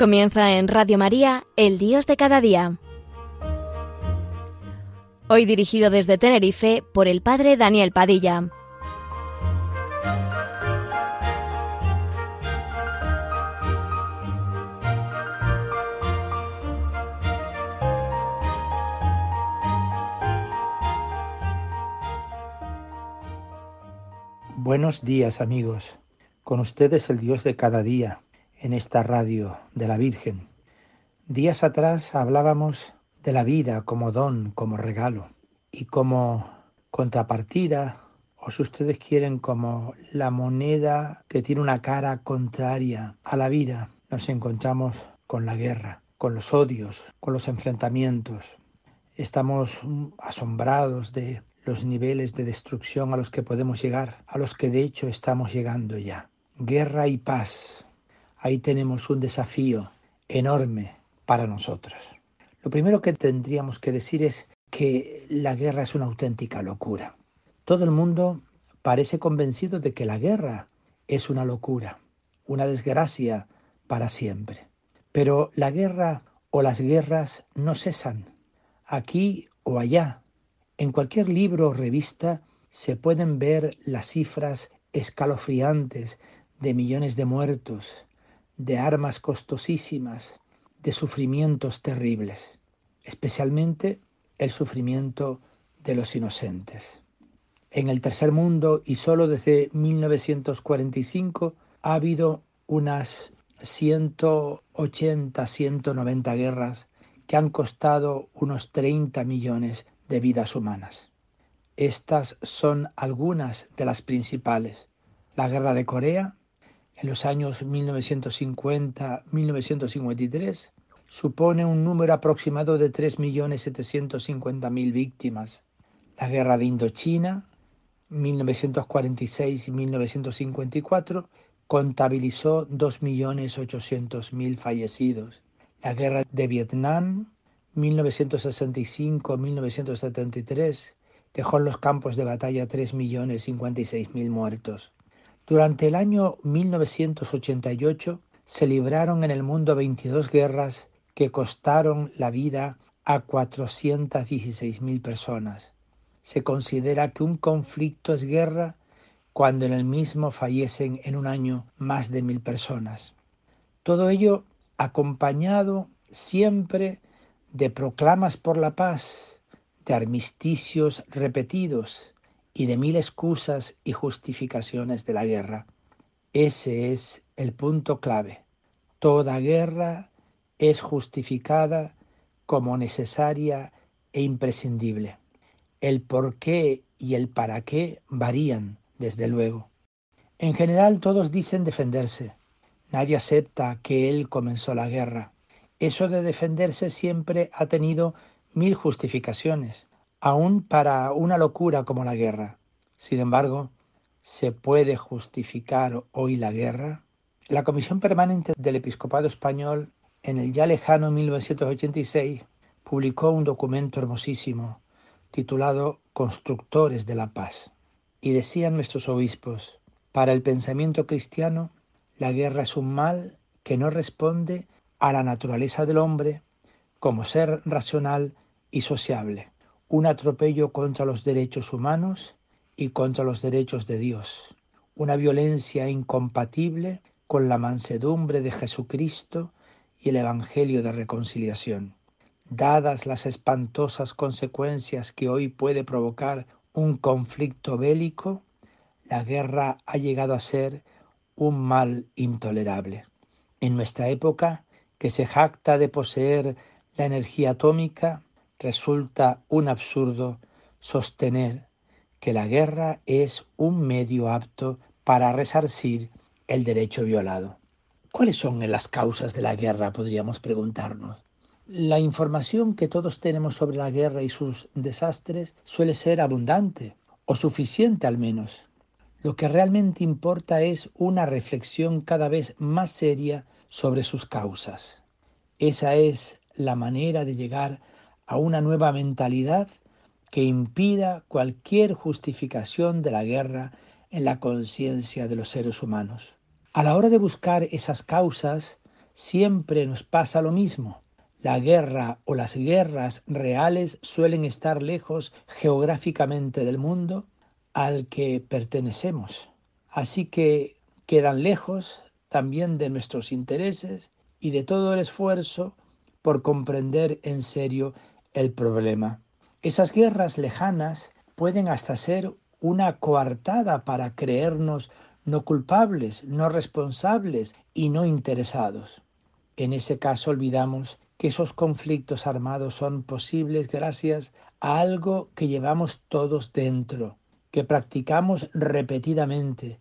Comienza en Radio María, El Dios de cada día. Hoy dirigido desde Tenerife por el Padre Daniel Padilla. Buenos días amigos, con ustedes el Dios de cada día en esta radio de la Virgen. Días atrás hablábamos de la vida como don, como regalo y como contrapartida, o si ustedes quieren, como la moneda que tiene una cara contraria a la vida, nos encontramos con la guerra, con los odios, con los enfrentamientos. Estamos asombrados de los niveles de destrucción a los que podemos llegar, a los que de hecho estamos llegando ya. Guerra y paz, ahí tenemos un desafío enorme para nosotros. Lo primero que tendríamos que decir es que la guerra es una auténtica locura. Todo el mundo parece convencido de que la guerra es una locura, una desgracia para siempre. Pero la guerra o las guerras no cesan. Aquí o allá, en cualquier libro o revista, se pueden ver las cifras escalofriantes de millones de muertos, de armas costosísimas, de sufrimientos terribles, especialmente el sufrimiento de los inocentes. En el tercer mundo y solo desde 1945 ha habido unas 180, 190 guerras que han costado unos 30 millones de vidas humanas. Estas son algunas de las principales. La guerra de Corea, en los años 1950-1953 supone un número aproximado de 3.750.000 víctimas. La guerra de Indochina, 1946-1954, contabilizó 2.800.000 fallecidos. La guerra de Vietnam, 1965-1973, dejó en los campos de batalla 3.056.000 muertos. Durante el año 1988 se libraron en el mundo 22 guerras que costaron la vida a 416.000 personas. Se considera que un conflicto es guerra cuando en el mismo fallecen en un año más de mil personas. Todo ello acompañado siempre de proclamas por la paz, de armisticios repetidos, y de mil excusas y justificaciones de la guerra. Ese es el punto clave. Toda guerra es justificada como necesaria e imprescindible. El por qué y el para qué varían, desde luego. En general todos dicen defenderse. Nadie acepta que él comenzó la guerra. Eso de defenderse siempre ha tenido mil justificaciones aún para una locura como la guerra. Sin embargo, ¿se puede justificar hoy la guerra? La Comisión Permanente del Episcopado Español, en el ya lejano 1986, publicó un documento hermosísimo titulado Constructores de la Paz. Y decían nuestros obispos, para el pensamiento cristiano, la guerra es un mal que no responde a la naturaleza del hombre como ser racional y sociable un atropello contra los derechos humanos y contra los derechos de Dios, una violencia incompatible con la mansedumbre de Jesucristo y el Evangelio de reconciliación. Dadas las espantosas consecuencias que hoy puede provocar un conflicto bélico, la guerra ha llegado a ser un mal intolerable. En nuestra época, que se jacta de poseer la energía atómica, resulta un absurdo sostener que la guerra es un medio apto para resarcir el derecho violado. ¿Cuáles son las causas de la guerra? Podríamos preguntarnos. La información que todos tenemos sobre la guerra y sus desastres suele ser abundante, o suficiente al menos. Lo que realmente importa es una reflexión cada vez más seria sobre sus causas. Esa es la manera de llegar a una nueva mentalidad que impida cualquier justificación de la guerra en la conciencia de los seres humanos. A la hora de buscar esas causas, siempre nos pasa lo mismo. La guerra o las guerras reales suelen estar lejos geográficamente del mundo al que pertenecemos. Así que quedan lejos también de nuestros intereses y de todo el esfuerzo por comprender en serio el problema. Esas guerras lejanas pueden hasta ser una coartada para creernos no culpables, no responsables y no interesados. En ese caso olvidamos que esos conflictos armados son posibles gracias a algo que llevamos todos dentro, que practicamos repetidamente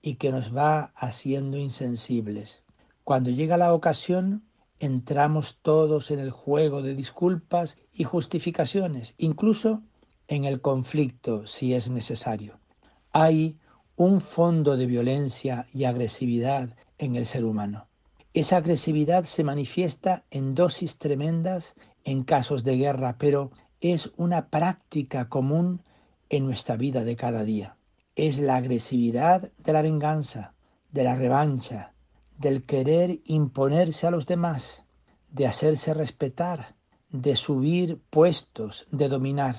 y que nos va haciendo insensibles. Cuando llega la ocasión, entramos todos en el juego de disculpas y justificaciones, incluso en el conflicto si es necesario. Hay un fondo de violencia y agresividad en el ser humano. Esa agresividad se manifiesta en dosis tremendas en casos de guerra, pero es una práctica común en nuestra vida de cada día. Es la agresividad de la venganza, de la revancha, del querer imponerse a los demás, de hacerse respetar, de subir puestos, de dominar.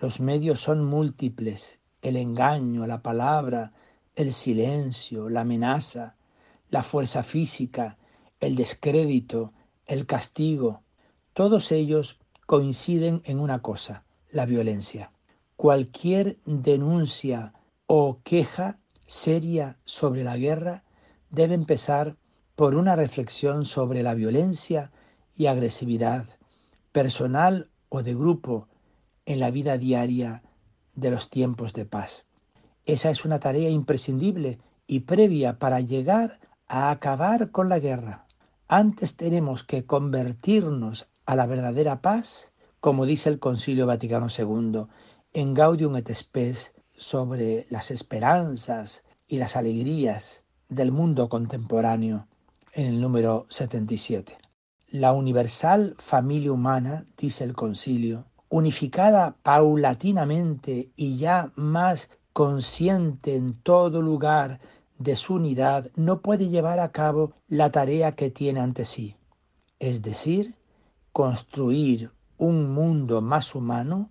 Los medios son múltiples, el engaño, la palabra, el silencio, la amenaza, la fuerza física, el descrédito, el castigo, todos ellos coinciden en una cosa, la violencia. Cualquier denuncia o queja seria sobre la guerra debe empezar por una reflexión sobre la violencia y agresividad personal o de grupo en la vida diaria de los tiempos de paz. Esa es una tarea imprescindible y previa para llegar a acabar con la guerra. Antes tenemos que convertirnos a la verdadera paz, como dice el Concilio Vaticano II, en Gaudium et Spes sobre las esperanzas y las alegrías del mundo contemporáneo en el número 77. La universal familia humana, dice el concilio, unificada paulatinamente y ya más consciente en todo lugar de su unidad, no puede llevar a cabo la tarea que tiene ante sí, es decir, construir un mundo más humano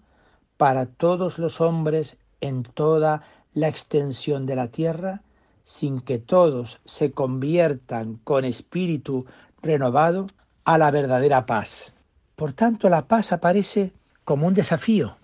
para todos los hombres en toda la extensión de la tierra, sin que todos se conviertan con espíritu renovado a la verdadera paz. Por tanto, la paz aparece como un desafío,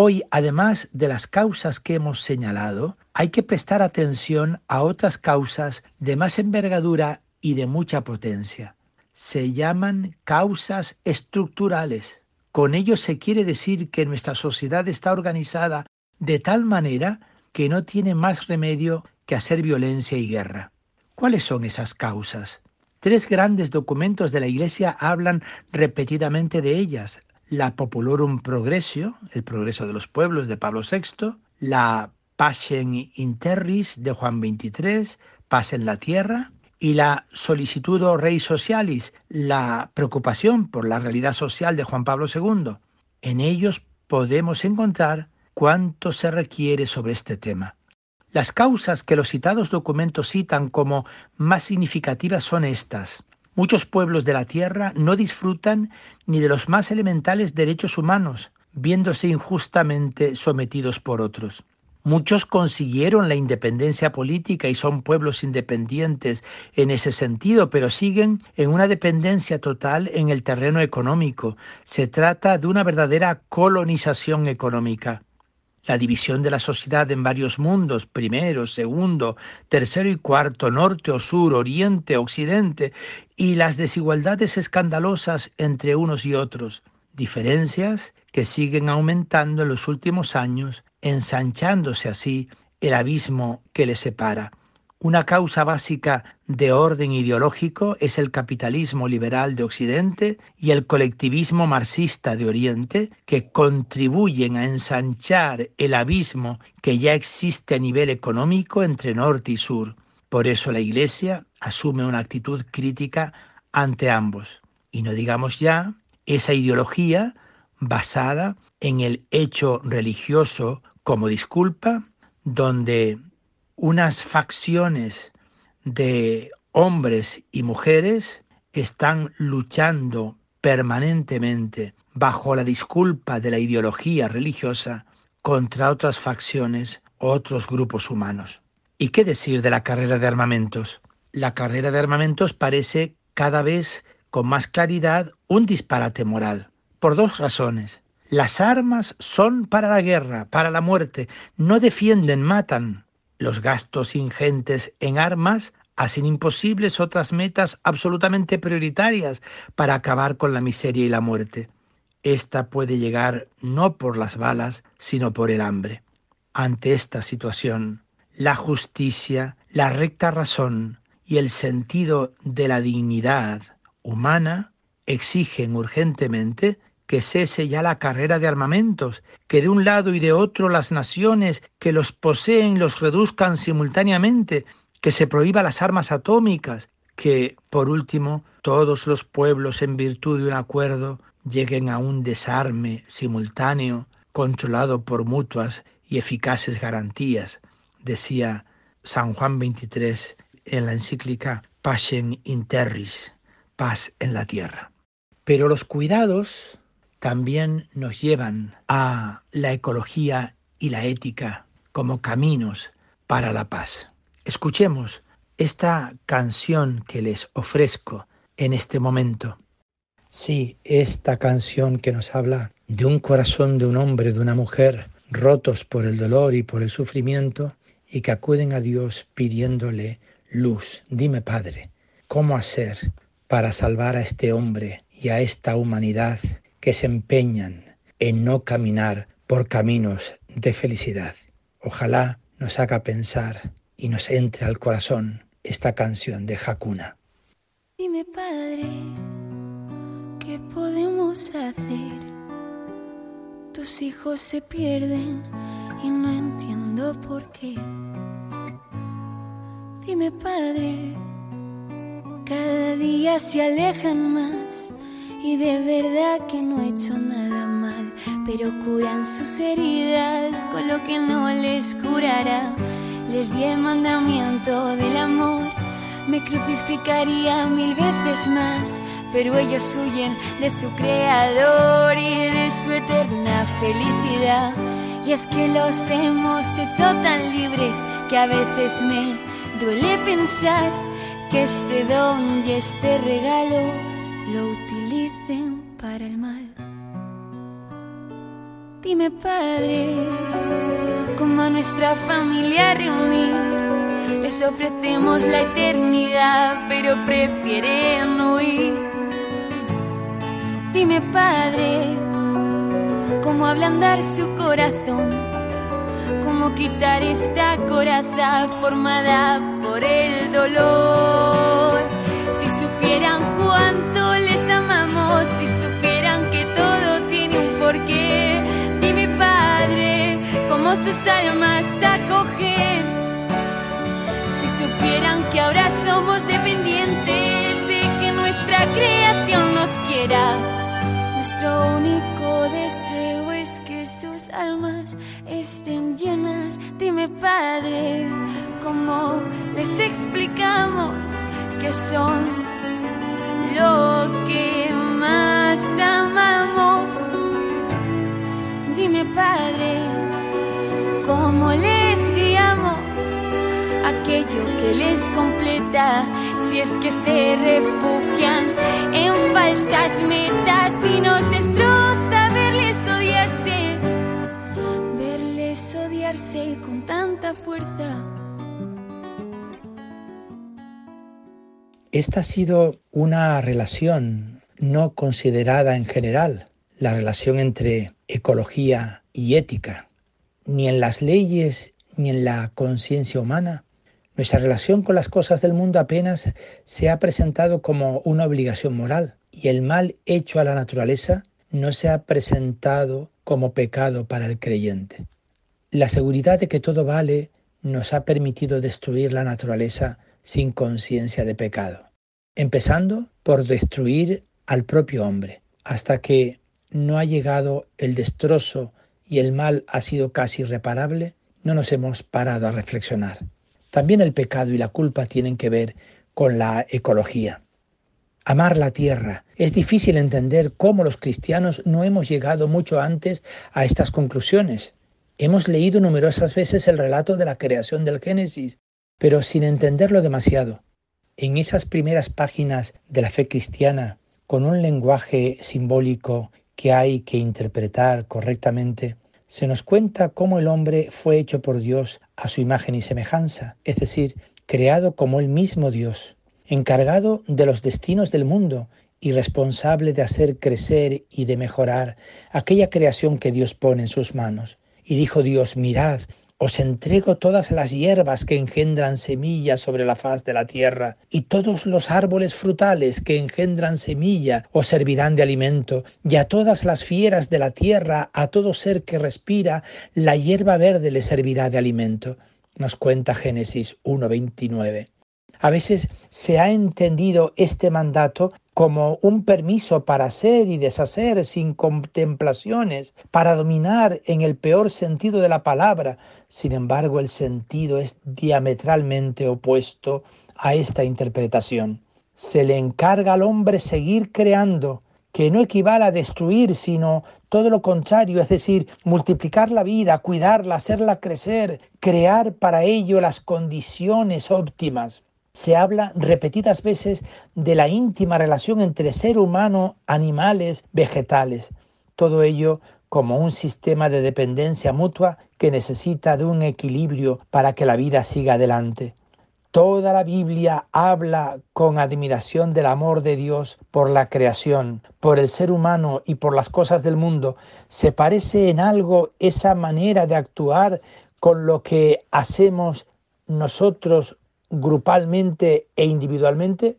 Hoy, además de las causas que hemos señalado, hay que prestar atención a otras causas de más envergadura y de mucha potencia. Se llaman causas estructurales. Con ello se quiere decir que nuestra sociedad está organizada de tal manera que no tiene más remedio que hacer violencia y guerra. ¿Cuáles son esas causas? Tres grandes documentos de la Iglesia hablan repetidamente de ellas la Populorum Progressio, el progreso de los pueblos de Pablo VI, la Pacem Interris de Juan XXIII, paz en la tierra, y la Solicitudo Rei Socialis, la preocupación por la realidad social de Juan Pablo II. En ellos podemos encontrar cuánto se requiere sobre este tema. Las causas que los citados documentos citan como más significativas son estas. Muchos pueblos de la tierra no disfrutan ni de los más elementales derechos humanos, viéndose injustamente sometidos por otros. Muchos consiguieron la independencia política y son pueblos independientes en ese sentido, pero siguen en una dependencia total en el terreno económico. Se trata de una verdadera colonización económica la división de la sociedad en varios mundos, primero, segundo, tercero y cuarto, norte o sur, oriente, occidente, y las desigualdades escandalosas entre unos y otros, diferencias que siguen aumentando en los últimos años, ensanchándose así el abismo que les separa. Una causa básica de orden ideológico es el capitalismo liberal de Occidente y el colectivismo marxista de Oriente, que contribuyen a ensanchar el abismo que ya existe a nivel económico entre norte y sur. Por eso la Iglesia asume una actitud crítica ante ambos. Y no digamos ya esa ideología basada en el hecho religioso como disculpa, donde unas facciones de hombres y mujeres están luchando permanentemente bajo la disculpa de la ideología religiosa contra otras facciones o otros grupos humanos. ¿Y qué decir de la carrera de armamentos? La carrera de armamentos parece cada vez con más claridad un disparate moral, por dos razones. Las armas son para la guerra, para la muerte, no defienden, matan. Los gastos ingentes en armas hacen imposibles otras metas absolutamente prioritarias para acabar con la miseria y la muerte. Esta puede llegar no por las balas, sino por el hambre. Ante esta situación, la justicia, la recta razón y el sentido de la dignidad humana exigen urgentemente que cese ya la carrera de armamentos, que de un lado y de otro las naciones que los poseen los reduzcan simultáneamente, que se prohíba las armas atómicas, que, por último, todos los pueblos en virtud de un acuerdo lleguen a un desarme simultáneo, controlado por mutuas y eficaces garantías, decía San Juan XXIII en la encíclica Pacem in Terris, paz en la tierra. Pero los cuidados también nos llevan a la ecología y la ética como caminos para la paz. Escuchemos esta canción que les ofrezco en este momento. Sí, esta canción que nos habla de un corazón de un hombre, de una mujer, rotos por el dolor y por el sufrimiento, y que acuden a Dios pidiéndole luz. Dime, Padre, ¿cómo hacer para salvar a este hombre y a esta humanidad que se empeñan en no caminar por caminos de felicidad? Ojalá nos haga pensar y nos entre al corazón esta canción de Hakuna. Dime, Padre, ¿qué podemos hacer? Tus hijos se pierden y no entiendo por qué. Dime, Padre, cada día se alejan más y de verdad que no he hecho nada mal, pero curan sus heridas con lo que no les curará les di el mandamiento del amor, me crucificaría mil veces más, pero ellos huyen de su creador y de su eterna felicidad. Y es que los hemos hecho tan libres que a veces me duele pensar que este don y este regalo lo el mal. Dime, Padre como a nuestra familia reunir. Les ofrecemos la eternidad, pero prefieren huir. Dime, Padre, cómo ablandar su corazón, cómo quitar esta coraza formada por el dolor. Si supieran cuánto todo tiene un porqué, dime, Padre sus almas acogen. Si supieran que ahora somos dependientes de que nuestra creación nos quiera, nuestro único deseo es que sus almas estén llenas. Dime, Padre, ¿cómo les explicamos que son lo que más amamos? Dime, Padre cómo les guiamos aquello que les completa si es que se refugian en falsas metas y nos destroza verles odiarse, verles odiarse con tanta fuerza. Esta ha sido una relación no considerada en general, la relación entre ecología y ética ni en las leyes ni en la conciencia humana. Nuestra relación con las cosas del mundo apenas se ha presentado como una obligación moral y el mal hecho a la naturaleza no se ha presentado como pecado para el creyente. La seguridad de que todo vale nos ha permitido destruir la naturaleza sin conciencia de pecado, empezando por destruir al propio hombre, hasta que no ha llegado el destrozo y el mal ha sido casi irreparable, no nos hemos parado a reflexionar. También el pecado y la culpa tienen que ver con la ecología. amar la tierra. Es difícil entender cómo los cristianos no hemos llegado mucho antes a estas conclusiones. Hemos leído numerosas veces el relato de la creación del Génesis, pero sin entenderlo demasiado. En esas primeras páginas de la fe cristiana, con un lenguaje simbólico que hay que interpretar correctamente, se nos cuenta cómo el hombre fue hecho por Dios a su imagen y semejanza, es decir, creado como el mismo Dios, encargado de los destinos del mundo y responsable de hacer crecer y de mejorar aquella creación que Dios pone en sus manos. Y dijo Dios, mirad, os entrego todas las hierbas que engendran semillas sobre la faz de la tierra, y todos los árboles frutales que engendran semilla os servirán de alimento, y a todas las fieras de la tierra, a todo ser que respira, la hierba verde le servirá de alimento. Nos cuenta Génesis 1.29. A veces se ha entendido este mandato como un permiso para hacer y deshacer sin contemplaciones, para dominar en el peor sentido de la palabra. Sin embargo, el sentido es diametralmente opuesto a esta interpretación. Se le encarga al hombre seguir creando, que no equivale a destruir, sino todo lo contrario, es decir, multiplicar la vida, cuidarla, hacerla crecer, crear para ello las condiciones óptimas se habla repetidas veces de la íntima relación entre ser humano, animales, vegetales. Todo ello como un sistema de dependencia mutua que necesita de un equilibrio para que la vida siga adelante. Toda la Biblia habla con admiración del amor de Dios por la creación, por el ser humano y por las cosas del mundo. ¿Se parece en algo esa manera de actuar con lo que hacemos nosotros grupalmente e individualmente,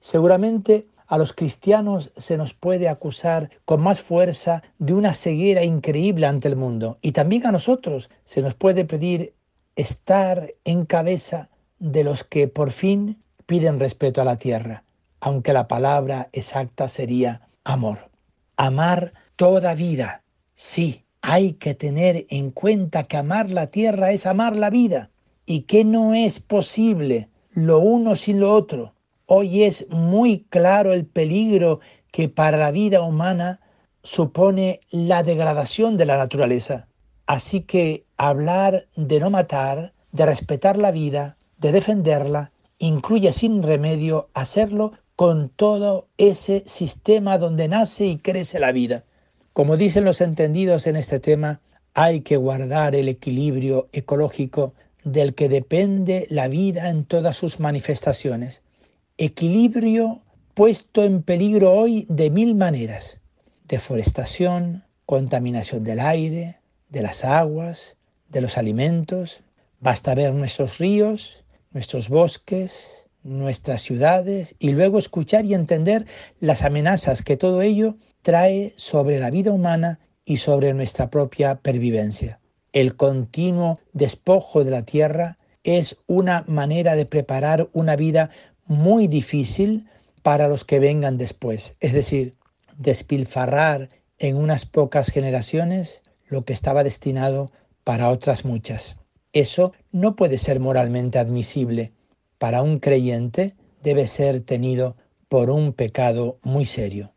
seguramente a los cristianos se nos puede acusar con más fuerza de una ceguera increíble ante el mundo. Y también a nosotros se nos puede pedir estar en cabeza de los que por fin piden respeto a la tierra, aunque la palabra exacta sería amor. Amar toda vida. Sí, hay que tener en cuenta que amar la tierra es amar la vida y que no es posible lo uno sin lo otro. Hoy es muy claro el peligro que para la vida humana supone la degradación de la naturaleza. Así que hablar de no matar, de respetar la vida, de defenderla, incluye sin remedio hacerlo con todo ese sistema donde nace y crece la vida. Como dicen los entendidos en este tema, hay que guardar el equilibrio ecológico del que depende la vida en todas sus manifestaciones. Equilibrio puesto en peligro hoy de mil maneras. Deforestación, contaminación del aire, de las aguas, de los alimentos. Basta ver nuestros ríos, nuestros bosques, nuestras ciudades y luego escuchar y entender las amenazas que todo ello trae sobre la vida humana y sobre nuestra propia pervivencia. El continuo despojo de la tierra es una manera de preparar una vida muy difícil para los que vengan después. Es decir, despilfarrar en unas pocas generaciones lo que estaba destinado para otras muchas. Eso no puede ser moralmente admisible. Para un creyente debe ser tenido por un pecado muy serio.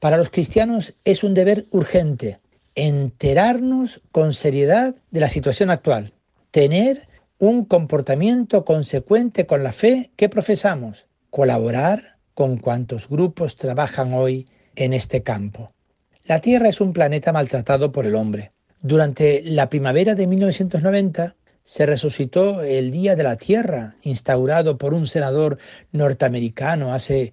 Para los cristianos es un deber urgente enterarnos con seriedad de la situación actual, tener un comportamiento consecuente con la fe que profesamos, colaborar con cuantos grupos trabajan hoy en este campo. La Tierra es un planeta maltratado por el hombre. Durante la primavera de 1990 se resucitó el Día de la Tierra, instaurado por un senador norteamericano hace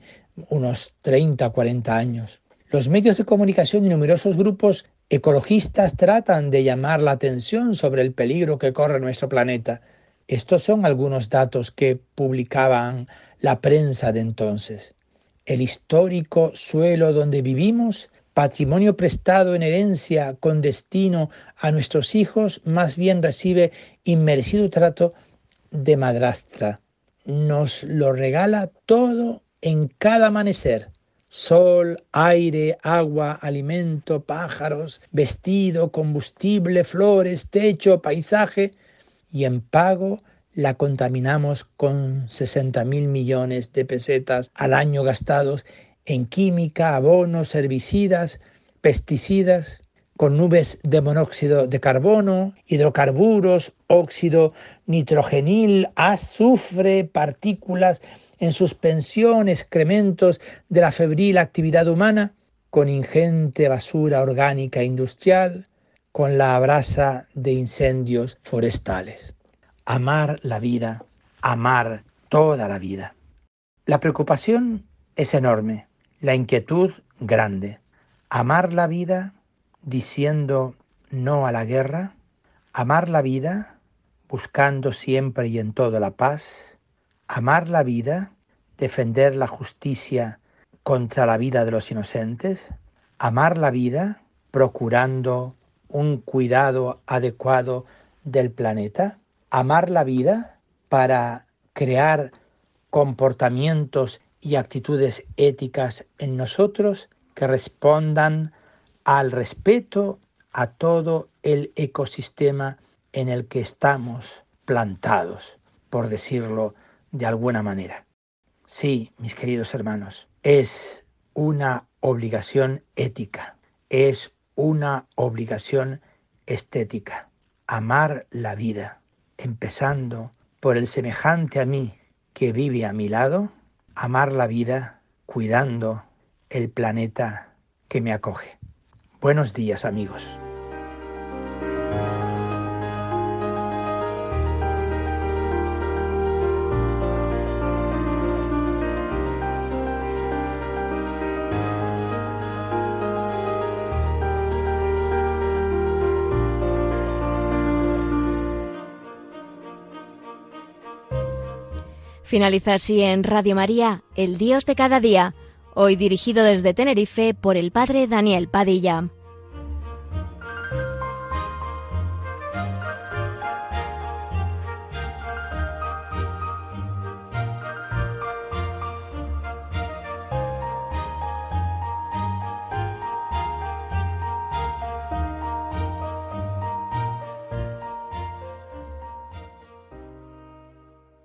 unos 30 o 40 años. Los medios de comunicación y numerosos grupos Ecologistas tratan de llamar la atención sobre el peligro que corre nuestro planeta. Estos son algunos datos que publicaban la prensa de entonces. El histórico suelo donde vivimos, patrimonio prestado en herencia con destino a nuestros hijos, más bien recibe inmerecido trato de madrastra. Nos lo regala todo en cada amanecer sol, aire, agua, alimento, pájaros, vestido, combustible, flores, techo, paisaje, y en pago la contaminamos con 60 mil millones de pesetas al año gastados en química, abonos, herbicidas, pesticidas, con nubes de monóxido de carbono, hidrocarburos, óxido nitrogenil, azufre, partículas en suspensión, excrementos de la febril actividad humana, con ingente basura orgánica e industrial, con la brasa de incendios forestales. Amar la vida, amar toda la vida. La preocupación es enorme, la inquietud grande. Amar la vida diciendo no a la guerra, amar la vida buscando siempre y en todo la paz, amar la vida, defender la justicia contra la vida de los inocentes, amar la vida procurando un cuidado adecuado del planeta, amar la vida para crear comportamientos y actitudes éticas en nosotros que respondan al respeto a todo el ecosistema en el que estamos plantados, por decirlo de alguna manera. Sí, mis queridos hermanos, es una obligación ética, es una obligación estética, amar la vida, empezando por el semejante a mí que vive a mi lado, amar la vida cuidando el planeta que me acoge. Buenos días amigos. Finaliza así en Radio María, El Dios de cada día, hoy dirigido desde Tenerife por el Padre Daniel Padilla.